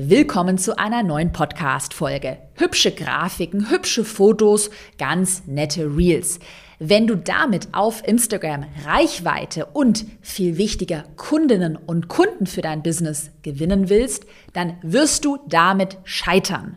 Willkommen zu einer neuen Podcast-Folge. Hübsche Grafiken, hübsche Fotos, ganz nette Reels. Wenn du damit auf Instagram Reichweite und viel wichtiger Kundinnen und Kunden für dein Business gewinnen willst, dann wirst du damit scheitern.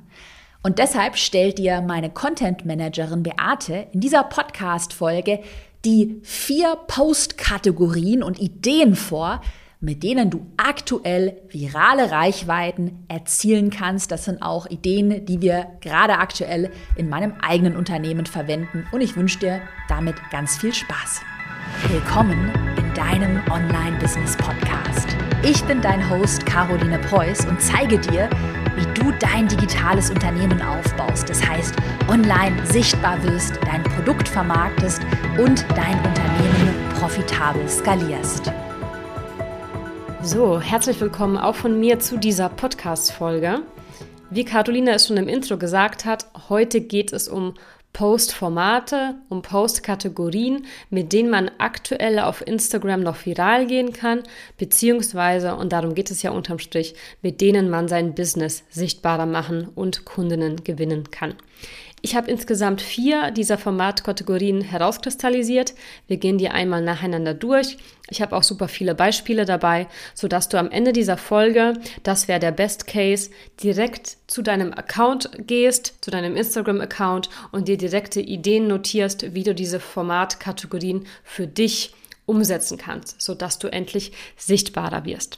Und deshalb stellt dir meine Content Managerin Beate in dieser Podcast-Folge die vier Post-Kategorien und Ideen vor, mit denen du aktuell virale Reichweiten erzielen kannst. Das sind auch Ideen, die wir gerade aktuell in meinem eigenen Unternehmen verwenden und ich wünsche dir damit ganz viel Spaß. Willkommen in deinem Online-Business-Podcast. Ich bin dein Host Caroline Preuß und zeige dir, wie du dein digitales Unternehmen aufbaust. Das heißt, online sichtbar wirst, dein Produkt vermarktest und dein Unternehmen profitabel skalierst. So, herzlich willkommen auch von mir zu dieser Podcast-Folge. Wie Carolina es schon im Intro gesagt hat, heute geht es um Post-Formate, um Post-Kategorien, mit denen man aktuell auf Instagram noch viral gehen kann, beziehungsweise, und darum geht es ja unterm Strich, mit denen man sein Business sichtbarer machen und Kundinnen gewinnen kann. Ich habe insgesamt vier dieser Formatkategorien herauskristallisiert. Wir gehen die einmal nacheinander durch. Ich habe auch super viele Beispiele dabei, sodass du am Ende dieser Folge, das wäre der Best Case, direkt zu deinem Account gehst, zu deinem Instagram-Account und dir direkte Ideen notierst, wie du diese Formatkategorien für dich umsetzen kannst, sodass du endlich sichtbarer wirst.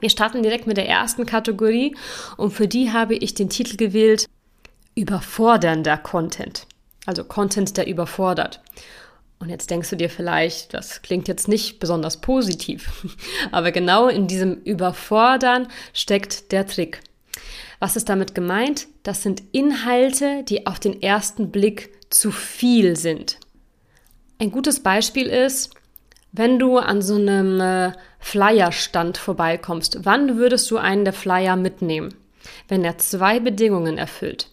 Wir starten direkt mit der ersten Kategorie und für die habe ich den Titel gewählt überfordernder Content. Also Content, der überfordert. Und jetzt denkst du dir vielleicht, das klingt jetzt nicht besonders positiv. Aber genau in diesem Überfordern steckt der Trick. Was ist damit gemeint? Das sind Inhalte, die auf den ersten Blick zu viel sind. Ein gutes Beispiel ist, wenn du an so einem äh, Flyerstand vorbeikommst, wann würdest du einen der Flyer mitnehmen? Wenn er zwei Bedingungen erfüllt.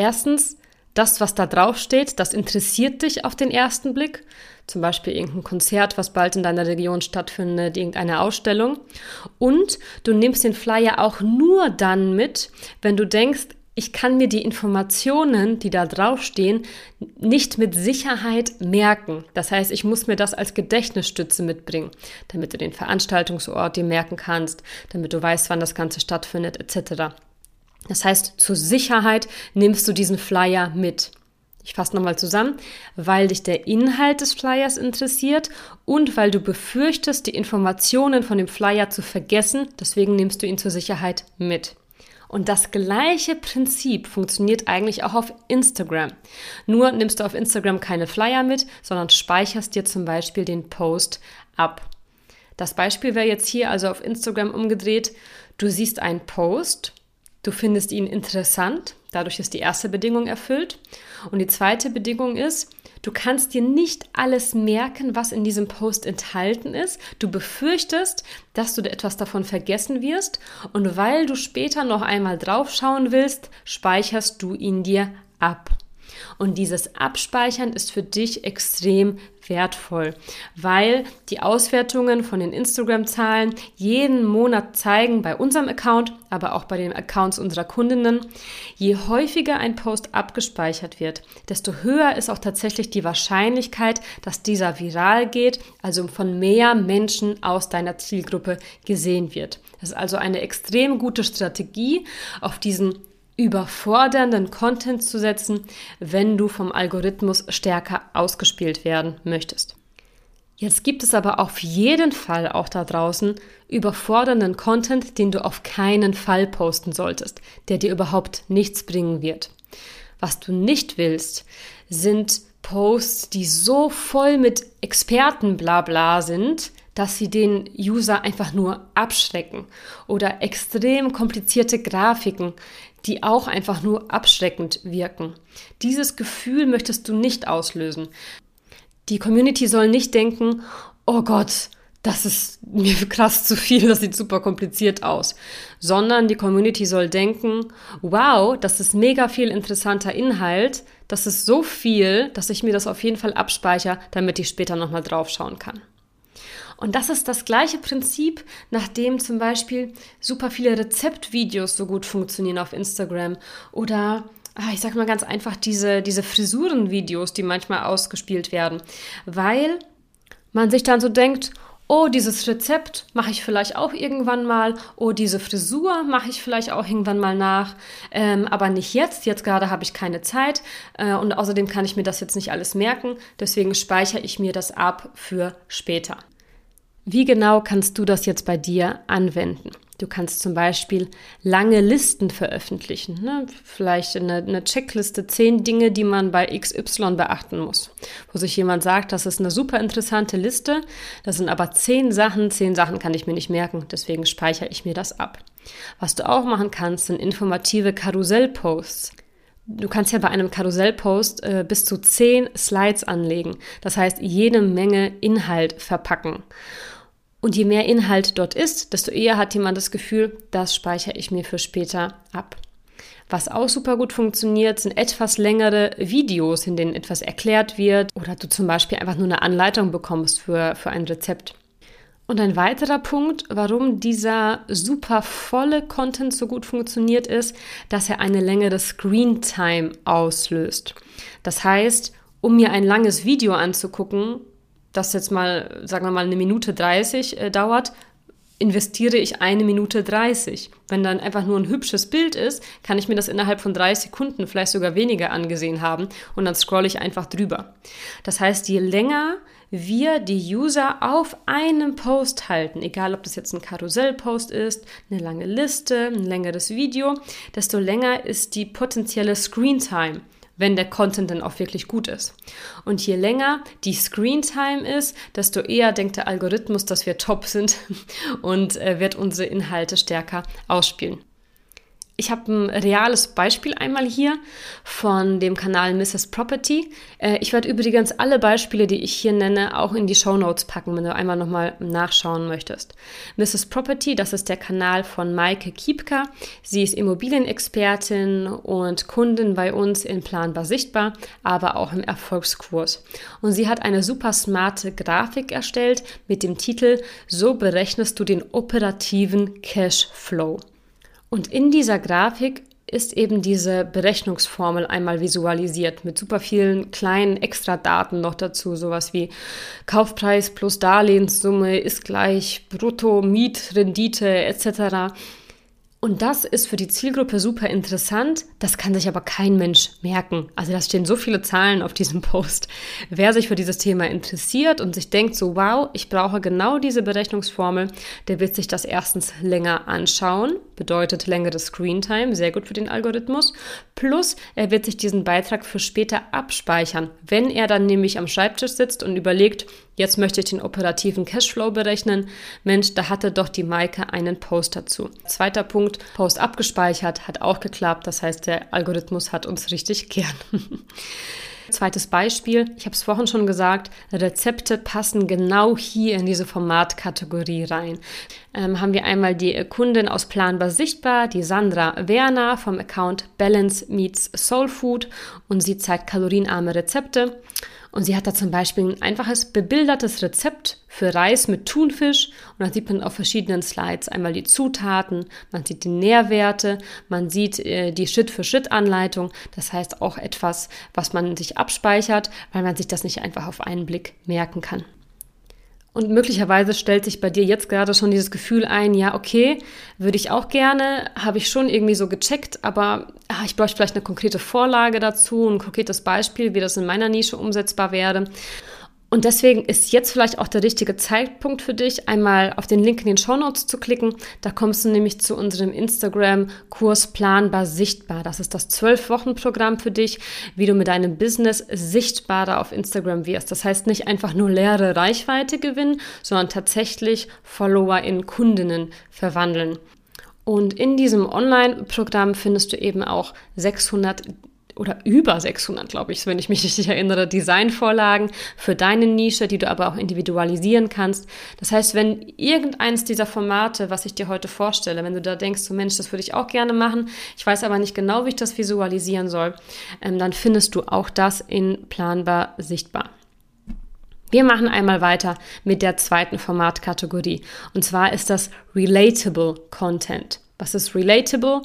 Erstens, das, was da drauf steht, das interessiert dich auf den ersten Blick. Zum Beispiel irgendein Konzert, was bald in deiner Region stattfindet, irgendeine Ausstellung. Und du nimmst den Flyer auch nur dann mit, wenn du denkst, ich kann mir die Informationen, die da draufstehen, nicht mit Sicherheit merken. Das heißt, ich muss mir das als Gedächtnisstütze mitbringen, damit du den Veranstaltungsort dir merken kannst, damit du weißt, wann das Ganze stattfindet, etc. Das heißt, zur Sicherheit nimmst du diesen Flyer mit. Ich fasse nochmal zusammen, weil dich der Inhalt des Flyers interessiert und weil du befürchtest, die Informationen von dem Flyer zu vergessen, deswegen nimmst du ihn zur Sicherheit mit. Und das gleiche Prinzip funktioniert eigentlich auch auf Instagram. Nur nimmst du auf Instagram keine Flyer mit, sondern speicherst dir zum Beispiel den Post ab. Das Beispiel wäre jetzt hier also auf Instagram umgedreht. Du siehst einen Post Du findest ihn interessant, dadurch ist die erste Bedingung erfüllt. Und die zweite Bedingung ist, du kannst dir nicht alles merken, was in diesem Post enthalten ist. Du befürchtest, dass du etwas davon vergessen wirst. Und weil du später noch einmal draufschauen willst, speicherst du ihn dir ab. Und dieses Abspeichern ist für dich extrem wertvoll, weil die Auswertungen von den Instagram-Zahlen jeden Monat zeigen, bei unserem Account, aber auch bei den Accounts unserer Kundinnen, je häufiger ein Post abgespeichert wird, desto höher ist auch tatsächlich die Wahrscheinlichkeit, dass dieser viral geht, also von mehr Menschen aus deiner Zielgruppe gesehen wird. Das ist also eine extrem gute Strategie, auf diesen überfordernden Content zu setzen, wenn du vom Algorithmus stärker ausgespielt werden möchtest. Jetzt gibt es aber auf jeden Fall auch da draußen überfordernden Content, den du auf keinen Fall posten solltest, der dir überhaupt nichts bringen wird. Was du nicht willst, sind Posts, die so voll mit Expertenblabla sind, dass sie den User einfach nur abschrecken oder extrem komplizierte Grafiken, die auch einfach nur abschreckend wirken. Dieses Gefühl möchtest du nicht auslösen. Die Community soll nicht denken, oh Gott, das ist mir krass zu viel, das sieht super kompliziert aus, sondern die Community soll denken, wow, das ist mega viel interessanter Inhalt, das ist so viel, dass ich mir das auf jeden Fall abspeichere, damit ich später nochmal draufschauen kann. Und das ist das gleiche Prinzip, nachdem zum Beispiel super viele Rezeptvideos so gut funktionieren auf Instagram oder ah, ich sag mal ganz einfach diese, diese Frisurenvideos, die manchmal ausgespielt werden, weil man sich dann so denkt, oh, dieses Rezept mache ich vielleicht auch irgendwann mal, oh, diese Frisur mache ich vielleicht auch irgendwann mal nach, ähm, aber nicht jetzt, jetzt gerade habe ich keine Zeit äh, und außerdem kann ich mir das jetzt nicht alles merken, deswegen speichere ich mir das ab für später. Wie genau kannst du das jetzt bei dir anwenden? Du kannst zum Beispiel lange Listen veröffentlichen. Ne? Vielleicht eine, eine, Checkliste, zehn Dinge, die man bei XY beachten muss. Wo sich jemand sagt, das ist eine super interessante Liste, das sind aber zehn Sachen, zehn Sachen kann ich mir nicht merken, deswegen speichere ich mir das ab. Was du auch machen kannst, sind informative Karussellposts. Du kannst ja bei einem Karussellpost äh, bis zu zehn Slides anlegen. Das heißt, jede Menge Inhalt verpacken. Und je mehr Inhalt dort ist, desto eher hat jemand das Gefühl, das speichere ich mir für später ab. Was auch super gut funktioniert, sind etwas längere Videos, in denen etwas erklärt wird oder du zum Beispiel einfach nur eine Anleitung bekommst für, für ein Rezept. Und ein weiterer Punkt, warum dieser super volle Content so gut funktioniert, ist, dass er eine längere Screen Time auslöst. Das heißt, um mir ein langes Video anzugucken, das jetzt mal, sagen wir mal, eine Minute 30 äh, dauert, investiere ich eine Minute 30. Wenn dann einfach nur ein hübsches Bild ist, kann ich mir das innerhalb von drei Sekunden, vielleicht sogar weniger angesehen haben und dann scrolle ich einfach drüber. Das heißt, je länger wir die User auf einem Post halten, egal ob das jetzt ein Karussellpost ist, eine lange Liste, ein längeres Video, desto länger ist die potenzielle Screen Time wenn der Content dann auch wirklich gut ist. Und je länger die Screen Time ist, desto eher denkt der Algorithmus, dass wir top sind und äh, wird unsere Inhalte stärker ausspielen. Ich habe ein reales Beispiel einmal hier von dem Kanal Mrs. Property. Äh, ich werde übrigens alle Beispiele, die ich hier nenne, auch in die Show Notes packen, wenn du einmal nochmal nachschauen möchtest. Mrs. Property, das ist der Kanal von Maike Kiepka. Sie ist Immobilienexpertin und Kundin bei uns in Planbar Sichtbar, aber auch im Erfolgskurs. Und sie hat eine super smarte Grafik erstellt mit dem Titel So berechnest du den operativen Cashflow. Und in dieser Grafik ist eben diese Berechnungsformel einmal visualisiert mit super vielen kleinen Extradaten noch dazu, sowas wie Kaufpreis plus Darlehenssumme ist gleich Brutto, Mietrendite etc. Und das ist für die Zielgruppe super interessant. Das kann sich aber kein Mensch merken. Also da stehen so viele Zahlen auf diesem Post. Wer sich für dieses Thema interessiert und sich denkt so, wow, ich brauche genau diese Berechnungsformel, der wird sich das erstens länger anschauen. Bedeutet längere Screentime, sehr gut für den Algorithmus. Plus, er wird sich diesen Beitrag für später abspeichern. Wenn er dann nämlich am Schreibtisch sitzt und überlegt, Jetzt möchte ich den operativen Cashflow berechnen. Mensch, da hatte doch die Maike einen Post dazu. Zweiter Punkt, Post abgespeichert, hat auch geklappt. Das heißt, der Algorithmus hat uns richtig gern. Zweites Beispiel, ich habe es vorhin schon gesagt, Rezepte passen genau hier in diese Formatkategorie rein. Ähm, haben wir einmal die Kundin aus Planbar Sichtbar, die Sandra Werner vom Account Balance Meets Soul Food und sie zeigt kalorienarme Rezepte. Und sie hat da zum Beispiel ein einfaches bebildertes Rezept für Reis mit Thunfisch. Und dann sieht man auf verschiedenen Slides einmal die Zutaten, man sieht die Nährwerte, man sieht äh, die Schritt-für-Schritt-Anleitung. Das heißt auch etwas, was man sich abspeichert, weil man sich das nicht einfach auf einen Blick merken kann. Und möglicherweise stellt sich bei dir jetzt gerade schon dieses Gefühl ein, ja, okay, würde ich auch gerne, habe ich schon irgendwie so gecheckt, aber ach, ich bräuchte vielleicht eine konkrete Vorlage dazu, ein konkretes Beispiel, wie das in meiner Nische umsetzbar wäre. Und deswegen ist jetzt vielleicht auch der richtige Zeitpunkt für dich, einmal auf den Link in den Show Notes zu klicken. Da kommst du nämlich zu unserem Instagram-Kurs Planbar Sichtbar. Das ist das Zwölf-Wochen-Programm für dich, wie du mit deinem Business sichtbarer auf Instagram wirst. Das heißt nicht einfach nur leere Reichweite gewinnen, sondern tatsächlich Follower in Kundinnen verwandeln. Und in diesem Online-Programm findest du eben auch 600 oder über 600, glaube ich, wenn ich mich richtig erinnere, Designvorlagen für deine Nische, die du aber auch individualisieren kannst. Das heißt, wenn irgendeines dieser Formate, was ich dir heute vorstelle, wenn du da denkst, so Mensch, das würde ich auch gerne machen, ich weiß aber nicht genau, wie ich das visualisieren soll, ähm, dann findest du auch das in planbar sichtbar. Wir machen einmal weiter mit der zweiten Formatkategorie. Und zwar ist das Relatable Content. Was ist Relatable?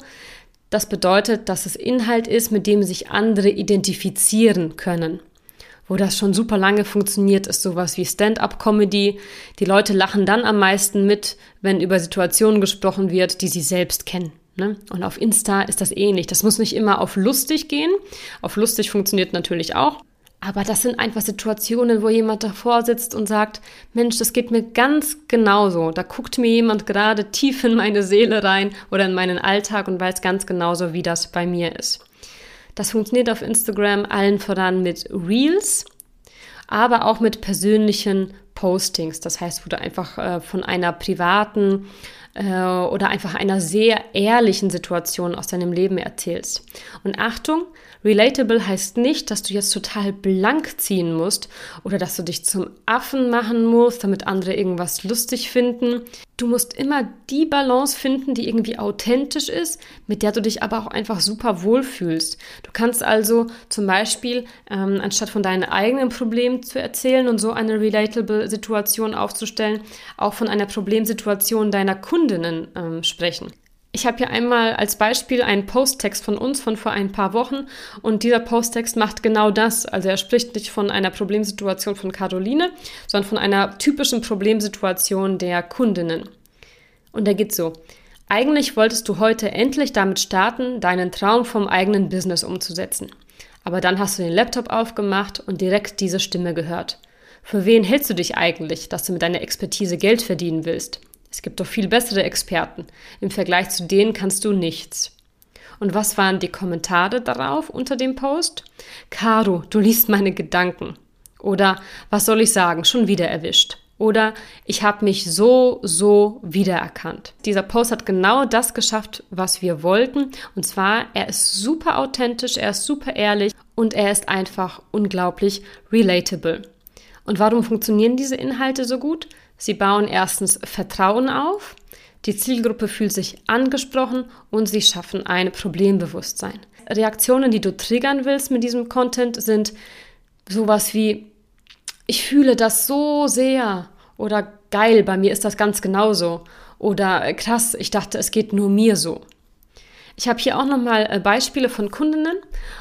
Das bedeutet, dass es Inhalt ist, mit dem sich andere identifizieren können. Wo das schon super lange funktioniert, ist sowas wie Stand-up-Comedy. Die Leute lachen dann am meisten mit, wenn über Situationen gesprochen wird, die sie selbst kennen. Ne? Und auf Insta ist das ähnlich. Das muss nicht immer auf lustig gehen. Auf lustig funktioniert natürlich auch. Aber das sind einfach Situationen, wo jemand davor sitzt und sagt, Mensch, das geht mir ganz genauso. Da guckt mir jemand gerade tief in meine Seele rein oder in meinen Alltag und weiß ganz genauso, wie das bei mir ist. Das funktioniert auf Instagram allen voran mit Reels, aber auch mit persönlichen Postings. Das heißt, wo du einfach äh, von einer privaten oder einfach einer sehr ehrlichen Situation aus deinem Leben erzählst. Und Achtung, Relatable heißt nicht, dass du jetzt total blank ziehen musst oder dass du dich zum Affen machen musst, damit andere irgendwas lustig finden. Du musst immer die Balance finden, die irgendwie authentisch ist, mit der du dich aber auch einfach super wohlfühlst. Du kannst also zum Beispiel, ähm, anstatt von deinen eigenen Problemen zu erzählen und so eine relatable Situation aufzustellen, auch von einer Problemsituation deiner Kundinnen ähm, sprechen. Ich habe hier einmal als Beispiel einen Posttext von uns von vor ein paar Wochen und dieser Posttext macht genau das. Also er spricht nicht von einer Problemsituation von Caroline, sondern von einer typischen Problemsituation der Kundinnen. Und der geht so. Eigentlich wolltest du heute endlich damit starten, deinen Traum vom eigenen Business umzusetzen. Aber dann hast du den Laptop aufgemacht und direkt diese Stimme gehört. Für wen hältst du dich eigentlich, dass du mit deiner Expertise Geld verdienen willst? Es gibt doch viel bessere Experten. Im Vergleich zu denen kannst du nichts. Und was waren die Kommentare darauf unter dem Post? Caro, du liest meine Gedanken. Oder was soll ich sagen, schon wieder erwischt. Oder ich habe mich so, so wiedererkannt. Dieser Post hat genau das geschafft, was wir wollten. Und zwar, er ist super authentisch, er ist super ehrlich und er ist einfach unglaublich relatable. Und warum funktionieren diese Inhalte so gut? Sie bauen erstens Vertrauen auf, die Zielgruppe fühlt sich angesprochen und sie schaffen ein Problembewusstsein. Reaktionen, die du triggern willst mit diesem Content, sind sowas wie, ich fühle das so sehr oder geil, bei mir ist das ganz genauso oder krass, ich dachte, es geht nur mir so. Ich habe hier auch nochmal äh, Beispiele von Kundinnen.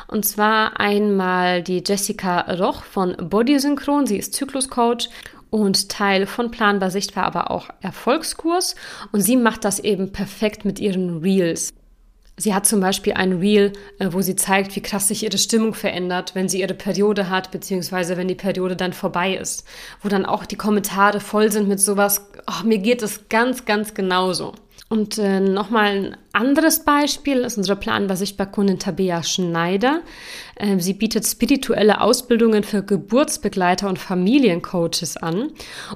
Und zwar einmal die Jessica Roch von Bodysynchron. Sie ist Zykluscoach und Teil von Planbar Sichtbar, aber auch Erfolgskurs. Und sie macht das eben perfekt mit ihren Reels. Sie hat zum Beispiel ein Reel, äh, wo sie zeigt, wie krass sich ihre Stimmung verändert, wenn sie ihre Periode hat, beziehungsweise wenn die Periode dann vorbei ist. Wo dann auch die Kommentare voll sind mit sowas, oh, mir geht es ganz, ganz genauso. Und äh, nochmal ein anderes Beispiel ist unsere planbar sichtbar Kundin Tabea Schneider. Äh, sie bietet spirituelle Ausbildungen für Geburtsbegleiter und Familiencoaches an.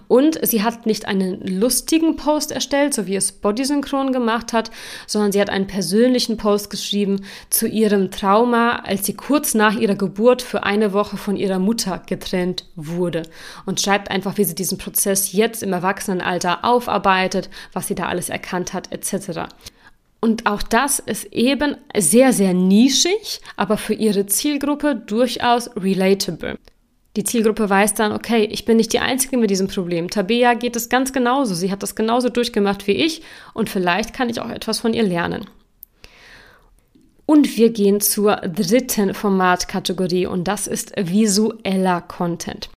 Und sie hat nicht einen lustigen Post erstellt, so wie es Bodysynchron gemacht hat, sondern sie hat einen persönlichen Post geschrieben zu ihrem Trauma, als sie kurz nach ihrer Geburt für eine Woche von ihrer Mutter getrennt wurde. Und schreibt einfach, wie sie diesen Prozess jetzt im Erwachsenenalter aufarbeitet, was sie da alles erkannt hat, etc. Und auch das ist eben sehr, sehr nischig, aber für ihre Zielgruppe durchaus relatable. Die Zielgruppe weiß dann, okay, ich bin nicht die Einzige mit diesem Problem. Tabea geht es ganz genauso. Sie hat das genauso durchgemacht wie ich und vielleicht kann ich auch etwas von ihr lernen. Und wir gehen zur dritten Formatkategorie und das ist visueller Content.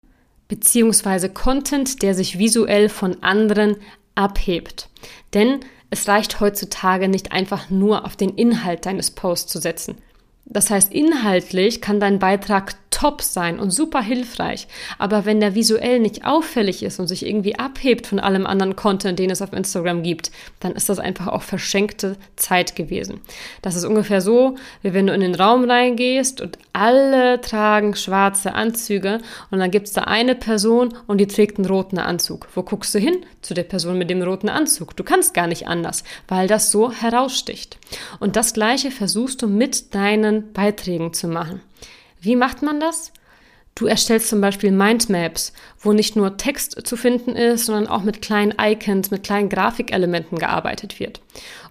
Beziehungsweise Content, der sich visuell von anderen abhebt. Denn es reicht heutzutage nicht einfach nur auf den Inhalt deines Posts zu setzen. Das heißt, inhaltlich kann dein Beitrag top sein und super hilfreich. Aber wenn der visuell nicht auffällig ist und sich irgendwie abhebt von allem anderen Content, den es auf Instagram gibt, dann ist das einfach auch verschenkte Zeit gewesen. Das ist ungefähr so, wie wenn du in den Raum reingehst und alle tragen schwarze Anzüge und dann gibt es da eine Person und die trägt einen roten Anzug. Wo guckst du hin? Zu der Person mit dem roten Anzug. Du kannst gar nicht anders, weil das so heraussticht. Und das gleiche versuchst du mit deinen Beiträgen zu machen. Wie macht man das? Du erstellst zum Beispiel Mindmaps, wo nicht nur Text zu finden ist, sondern auch mit kleinen Icons, mit kleinen Grafikelementen gearbeitet wird.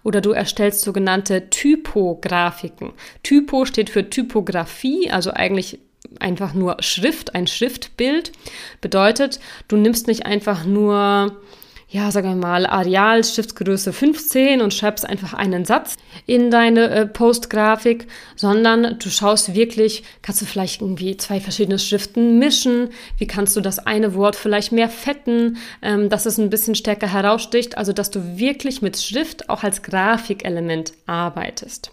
Oder du erstellst sogenannte Typografiken. Typo steht für Typografie, also eigentlich einfach nur Schrift, ein Schriftbild. Bedeutet, du nimmst nicht einfach nur ja, sagen wir mal, Areal, Schriftgröße 15 und schreibst einfach einen Satz in deine äh, Postgrafik, sondern du schaust wirklich, kannst du vielleicht irgendwie zwei verschiedene Schriften mischen, wie kannst du das eine Wort vielleicht mehr fetten, ähm, dass es ein bisschen stärker heraussticht, also dass du wirklich mit Schrift auch als Grafikelement arbeitest.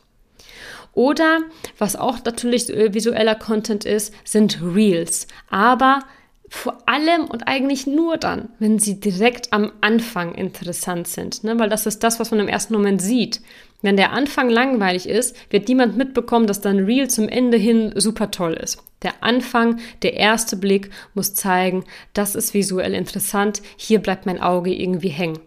Oder was auch natürlich äh, visueller Content ist, sind Reels. Aber vor allem und eigentlich nur dann, wenn sie direkt am Anfang interessant sind, ne? weil das ist das, was man im ersten Moment sieht. Wenn der Anfang langweilig ist, wird niemand mitbekommen, dass dann Real zum Ende hin super toll ist. Der Anfang, der erste Blick muss zeigen, das ist visuell interessant, hier bleibt mein Auge irgendwie hängen.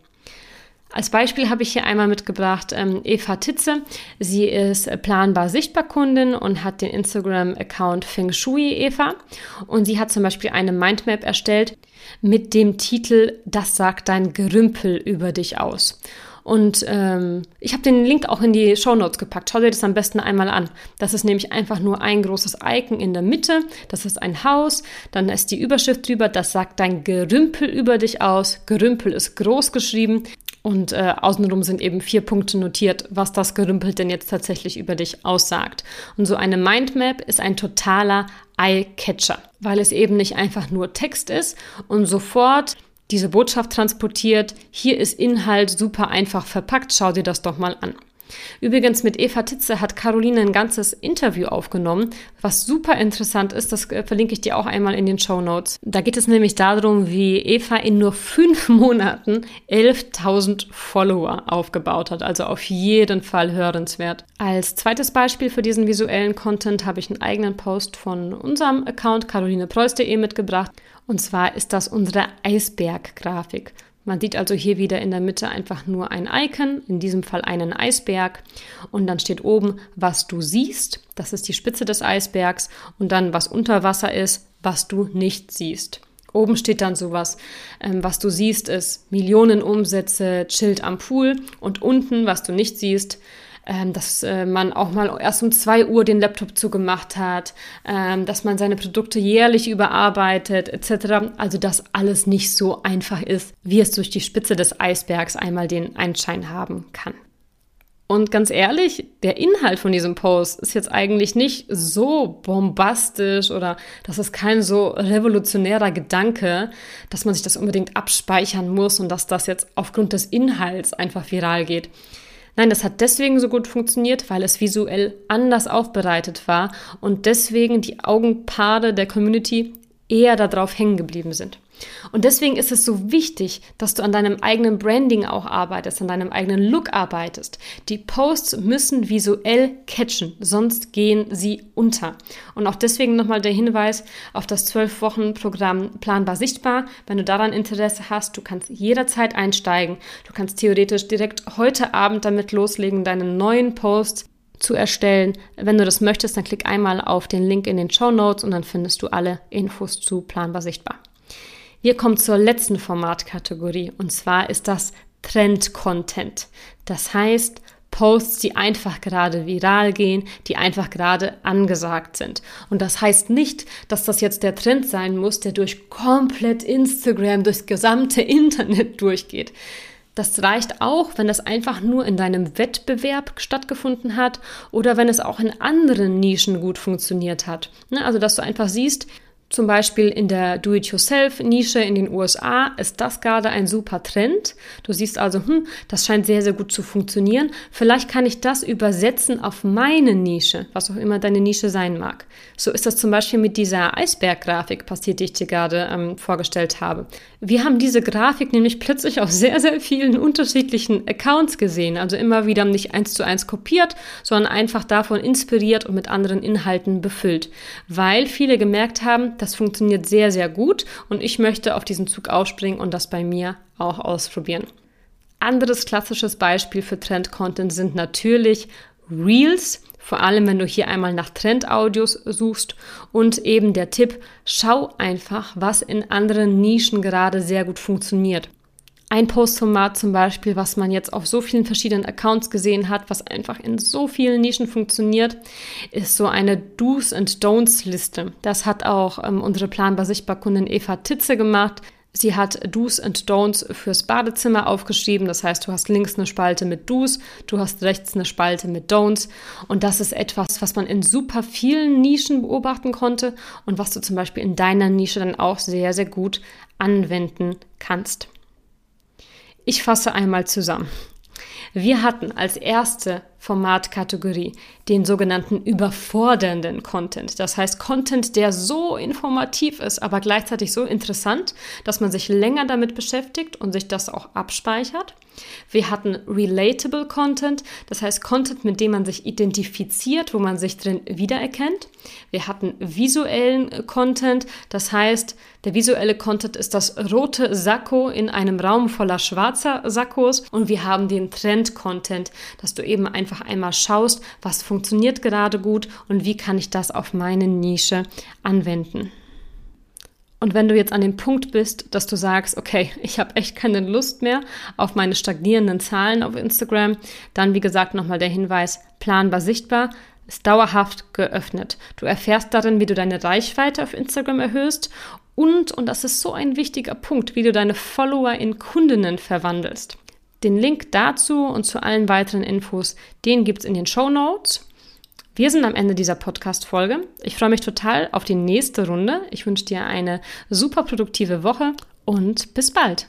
Als Beispiel habe ich hier einmal mitgebracht ähm, Eva Titze. Sie ist planbar sichtbar Kundin und hat den Instagram-Account Feng Shui Eva. Und sie hat zum Beispiel eine Mindmap erstellt mit dem Titel Das sagt dein Gerümpel über dich aus. Und ähm, ich habe den Link auch in die Show Notes gepackt. Schau dir das am besten einmal an. Das ist nämlich einfach nur ein großes Icon in der Mitte. Das ist ein Haus. Dann ist die Überschrift drüber. Das sagt dein Gerümpel über dich aus. Gerümpel ist groß geschrieben. Und äh, außenrum sind eben vier Punkte notiert, was das Gerümpel denn jetzt tatsächlich über dich aussagt. Und so eine Mindmap ist ein totaler Eye-Catcher, weil es eben nicht einfach nur Text ist und sofort diese Botschaft transportiert. Hier ist Inhalt super einfach verpackt. Schau dir das doch mal an. Übrigens mit Eva Titze hat Caroline ein ganzes Interview aufgenommen, was super interessant ist. Das äh, verlinke ich dir auch einmal in den Show Notes. Da geht es nämlich darum, wie Eva in nur fünf Monaten 11.000 Follower aufgebaut hat. Also auf jeden Fall hörenswert. Als zweites Beispiel für diesen visuellen Content habe ich einen eigenen Post von unserem Account carolinepreuß.de mitgebracht. Und zwar ist das unsere Eisberg-Grafik. Man sieht also hier wieder in der Mitte einfach nur ein Icon, in diesem Fall einen Eisberg. Und dann steht oben, was du siehst. Das ist die Spitze des Eisbergs. Und dann, was unter Wasser ist, was du nicht siehst. Oben steht dann sowas, ähm, was du siehst, ist Millionen Umsätze, chillt am Pool. Und unten, was du nicht siehst, ähm, dass äh, man auch mal erst um zwei Uhr den Laptop zugemacht hat, ähm, dass man seine Produkte jährlich überarbeitet, etc. Also dass alles nicht so einfach ist, wie es durch die Spitze des Eisbergs einmal den Einschein haben kann. Und ganz ehrlich, der Inhalt von diesem Post ist jetzt eigentlich nicht so bombastisch oder das ist kein so revolutionärer Gedanke, dass man sich das unbedingt abspeichern muss und dass das jetzt aufgrund des Inhalts einfach viral geht. Nein, das hat deswegen so gut funktioniert, weil es visuell anders aufbereitet war und deswegen die Augenpaare der Community eher darauf hängen geblieben sind. Und deswegen ist es so wichtig, dass du an deinem eigenen Branding auch arbeitest, an deinem eigenen Look arbeitest. Die Posts müssen visuell catchen, sonst gehen sie unter. Und auch deswegen nochmal der Hinweis auf das 12-Wochen-Programm Planbar Sichtbar. Wenn du daran Interesse hast, du kannst jederzeit einsteigen. Du kannst theoretisch direkt heute Abend damit loslegen, deinen neuen Post zu erstellen. Wenn du das möchtest, dann klick einmal auf den Link in den Show Notes und dann findest du alle Infos zu Planbar Sichtbar. Wir kommen zur letzten Formatkategorie und zwar ist das Trend-Content. Das heißt, Posts, die einfach gerade viral gehen, die einfach gerade angesagt sind. Und das heißt nicht, dass das jetzt der Trend sein muss, der durch komplett Instagram, durchs gesamte Internet durchgeht. Das reicht auch, wenn das einfach nur in deinem Wettbewerb stattgefunden hat oder wenn es auch in anderen Nischen gut funktioniert hat. Ne, also, dass du einfach siehst, zum Beispiel in der Do-it-yourself-Nische in den USA ist das gerade ein super Trend. Du siehst also, hm, das scheint sehr, sehr gut zu funktionieren. Vielleicht kann ich das übersetzen auf meine Nische, was auch immer deine Nische sein mag. So ist das zum Beispiel mit dieser Eisberg-Grafik passiert, die ich dir gerade ähm, vorgestellt habe. Wir haben diese Grafik nämlich plötzlich auf sehr, sehr vielen unterschiedlichen Accounts gesehen. Also immer wieder nicht eins zu eins kopiert, sondern einfach davon inspiriert und mit anderen Inhalten befüllt. Weil viele gemerkt haben, das funktioniert sehr, sehr gut und ich möchte auf diesen Zug aufspringen und das bei mir auch ausprobieren. Anderes klassisches Beispiel für Trend-Content sind natürlich Reels, vor allem wenn du hier einmal nach Trend-Audios suchst und eben der Tipp, schau einfach, was in anderen Nischen gerade sehr gut funktioniert. Ein Postformat zum Beispiel, was man jetzt auf so vielen verschiedenen Accounts gesehen hat, was einfach in so vielen Nischen funktioniert, ist so eine Do's and Don'ts Liste. Das hat auch ähm, unsere planbar sichtbar Kundin Eva Titze gemacht. Sie hat Do's and Don'ts fürs Badezimmer aufgeschrieben. Das heißt, du hast links eine Spalte mit Do's, du hast rechts eine Spalte mit Don'ts. Und das ist etwas, was man in super vielen Nischen beobachten konnte und was du zum Beispiel in deiner Nische dann auch sehr, sehr gut anwenden kannst. Ich fasse einmal zusammen. Wir hatten als erste Formatkategorie den sogenannten überfordernden Content. Das heißt Content, der so informativ ist, aber gleichzeitig so interessant, dass man sich länger damit beschäftigt und sich das auch abspeichert. Wir hatten relatable Content, das heißt Content, mit dem man sich identifiziert, wo man sich drin wiedererkennt. Wir hatten visuellen Content, das heißt, der visuelle Content ist das rote Sakko in einem Raum voller schwarzer Sakkos und wir haben den Trend-Content, dass du eben einfach einmal schaust, was funktioniert gerade gut und wie kann ich das auf meine Nische anwenden. Und wenn du jetzt an dem Punkt bist, dass du sagst, okay, ich habe echt keine Lust mehr auf meine stagnierenden Zahlen auf Instagram, dann wie gesagt nochmal der Hinweis, planbar sichtbar, ist dauerhaft geöffnet. Du erfährst darin, wie du deine Reichweite auf Instagram erhöhst und, und das ist so ein wichtiger Punkt, wie du deine Follower in Kundinnen verwandelst. Den Link dazu und zu allen weiteren Infos, den gibt es in den Show Notes. Wir sind am Ende dieser Podcast-Folge. Ich freue mich total auf die nächste Runde. Ich wünsche dir eine super produktive Woche und bis bald.